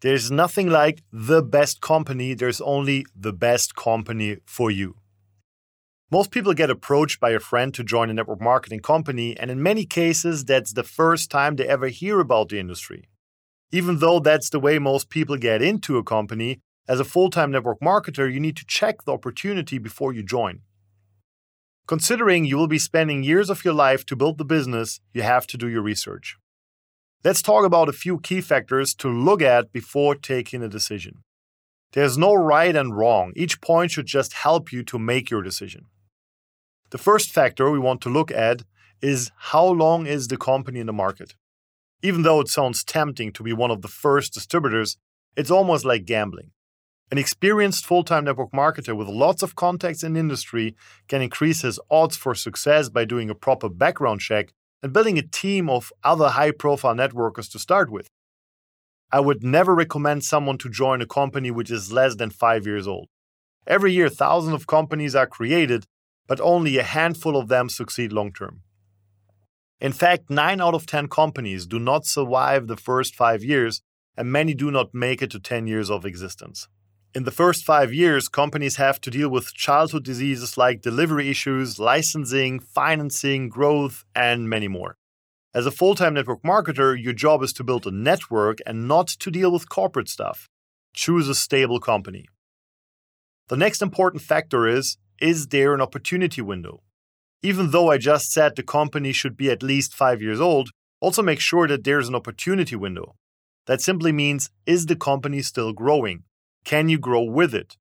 There's nothing like the best company, there's only the best company for you. Most people get approached by a friend to join a network marketing company, and in many cases, that's the first time they ever hear about the industry. Even though that's the way most people get into a company, as a full time network marketer, you need to check the opportunity before you join. Considering you will be spending years of your life to build the business, you have to do your research. Let's talk about a few key factors to look at before taking a decision. There's no right and wrong, each point should just help you to make your decision. The first factor we want to look at is how long is the company in the market? Even though it sounds tempting to be one of the first distributors, it's almost like gambling. An experienced full time network marketer with lots of contacts in industry can increase his odds for success by doing a proper background check and building a team of other high profile networkers to start with. I would never recommend someone to join a company which is less than five years old. Every year, thousands of companies are created, but only a handful of them succeed long term. In fact, 9 out of 10 companies do not survive the first 5 years, and many do not make it to 10 years of existence. In the first 5 years, companies have to deal with childhood diseases like delivery issues, licensing, financing, growth, and many more. As a full time network marketer, your job is to build a network and not to deal with corporate stuff. Choose a stable company. The next important factor is is there an opportunity window? Even though I just said the company should be at least five years old, also make sure that there's an opportunity window. That simply means is the company still growing? Can you grow with it?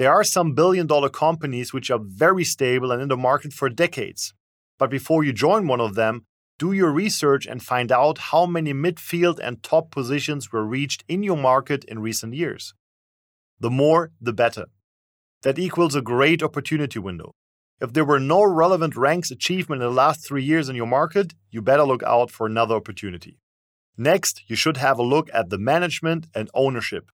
There are some billion dollar companies which are very stable and in the market for decades. But before you join one of them, do your research and find out how many midfield and top positions were reached in your market in recent years. The more, the better that equals a great opportunity window. If there were no relevant ranks achievement in the last three years in your market, you better look out for another opportunity. Next, you should have a look at the management and ownership.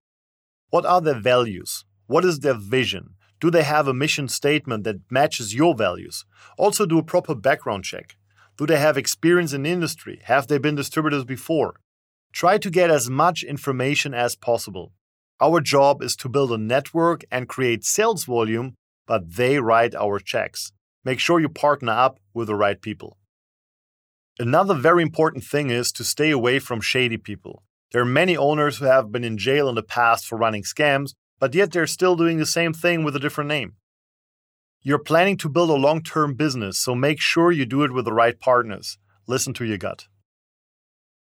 What are their values? What is their vision? Do they have a mission statement that matches your values? Also, do a proper background check. Do they have experience in industry? Have they been distributors before? Try to get as much information as possible. Our job is to build a network and create sales volume, but they write our checks. Make sure you partner up with the right people. Another very important thing is to stay away from shady people. There are many owners who have been in jail in the past for running scams, but yet they're still doing the same thing with a different name. You're planning to build a long term business, so make sure you do it with the right partners. Listen to your gut.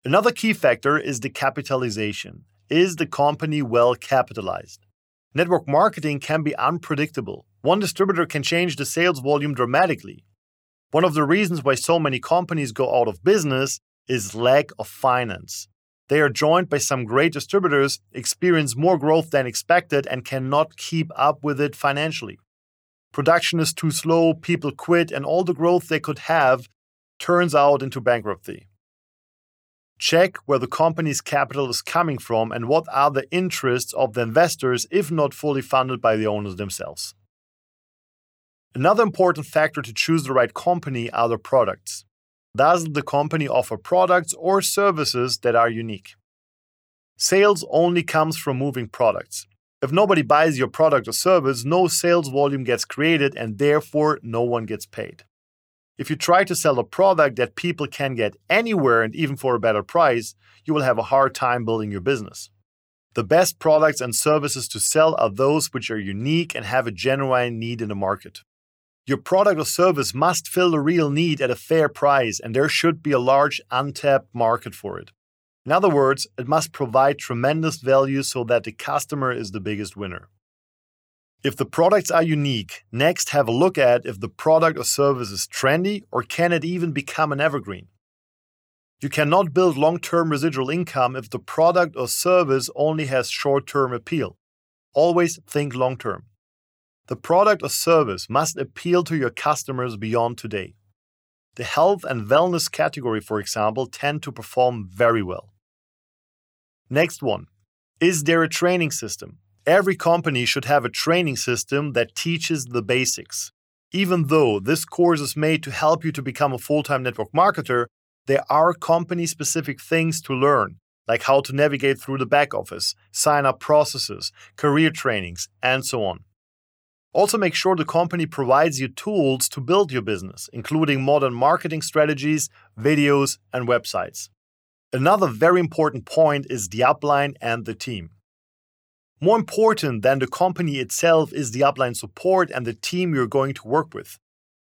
Another key factor is the capitalization. Is the company well capitalized? Network marketing can be unpredictable. One distributor can change the sales volume dramatically. One of the reasons why so many companies go out of business is lack of finance. They are joined by some great distributors, experience more growth than expected, and cannot keep up with it financially. Production is too slow, people quit, and all the growth they could have turns out into bankruptcy. Check where the company's capital is coming from and what are the interests of the investors if not fully funded by the owners themselves. Another important factor to choose the right company are the products. Does the company offer products or services that are unique? Sales only comes from moving products. If nobody buys your product or service, no sales volume gets created and therefore no one gets paid. If you try to sell a product that people can get anywhere and even for a better price, you will have a hard time building your business. The best products and services to sell are those which are unique and have a genuine need in the market. Your product or service must fill a real need at a fair price, and there should be a large untapped market for it. In other words, it must provide tremendous value so that the customer is the biggest winner. If the products are unique, next have a look at if the product or service is trendy or can it even become an evergreen. You cannot build long term residual income if the product or service only has short term appeal. Always think long term. The product or service must appeal to your customers beyond today. The health and wellness category, for example, tend to perform very well. Next one Is there a training system? Every company should have a training system that teaches the basics. Even though this course is made to help you to become a full time network marketer, there are company specific things to learn. like how to navigate through the back office, sign up processes, career trainings, and so on. Also, make sure the company provides you tools to build your business, including modern marketing strategies, videos, and websites. Another very important point is the upline and the team. More important than the company itself is the upline support and the team you're going to work with.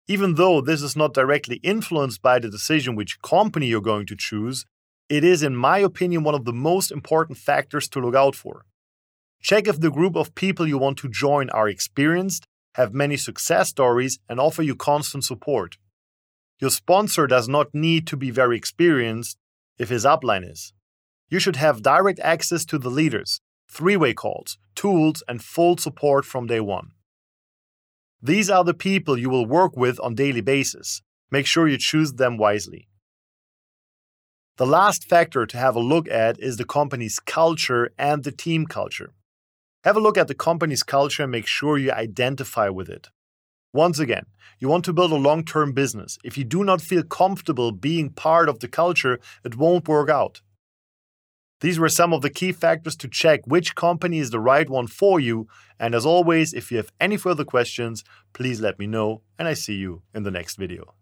Even though this is not directly influenced by the decision which company you're going to choose, it is, in my opinion, one of the most important factors to look out for. Check if the group of people you want to join are experienced, have many success stories, and offer you constant support. Your sponsor does not need to be very experienced if his upline is. You should have direct access to the leaders, three way calls, tools, and full support from day one. These are the people you will work with on daily basis. Make sure you choose them wisely. The last factor to have a look at is the company's culture and the team culture. Have a look at the company's culture and make sure you identify with it. Once again, you want to build a long term business. If you do not feel comfortable being part of the culture, it won't work out. These were some of the key factors to check which company is the right one for you. And as always, if you have any further questions, please let me know, and I see you in the next video.